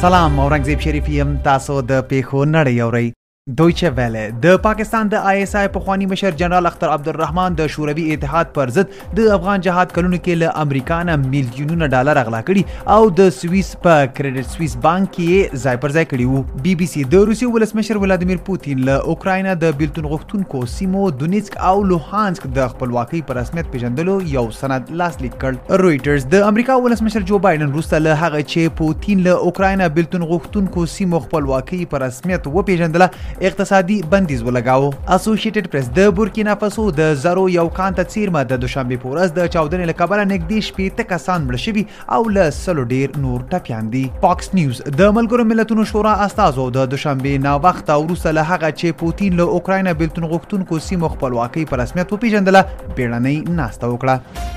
سلام اورنګزیب شریفی يم تاسو د پیښو نړۍ اورئ دویچه ویله د پاکستان د آی اس آی پخوانی مشر جنرال اختر عبدالرحمن د شوروي اتحاد پر ضد د افغان جهاد کلونو کې له امریکا نه میلیونونه ډالر اغلا کړي او د سویس په کریډټ سویس بانک کې یې ځای پر ځای کړی وو بي بي سي د روسي ولسمشر ولادیمیر پوتین له اوکراین د بیلتون غوښتونکو سیمو دونیسک او لوهانسک د خپلواکۍ پر رسمیت پیژندلو یو سند لاسلیک کړ رویټرز د امریکا ولسمشر جو بایډن وروسته له هغه چې پوتین له اوکراین بیلتون غوښتونکو سیمو خپلواکۍ پر رسمیت وپیژندله اقتصادي بندیز ولګاو اسوشیټډ پریس د بورکینا فاسو د زرو یو کان ته څیرمه د دوشنبه په ورځ د چاودنې له کبله نږدې شپېته کسان مړه شوي او له سلو ډیر نور ټپیان دي فاکس نیوز د ملګرو ملتونو شورا استازو د دوشنبه نا وخت وروسته له هغه چې پوتین له اوکراین بیلتون غوښتونکو سیمو خپلواکۍ په رسمیت وپیژندله بیړنۍ ناسته وکړه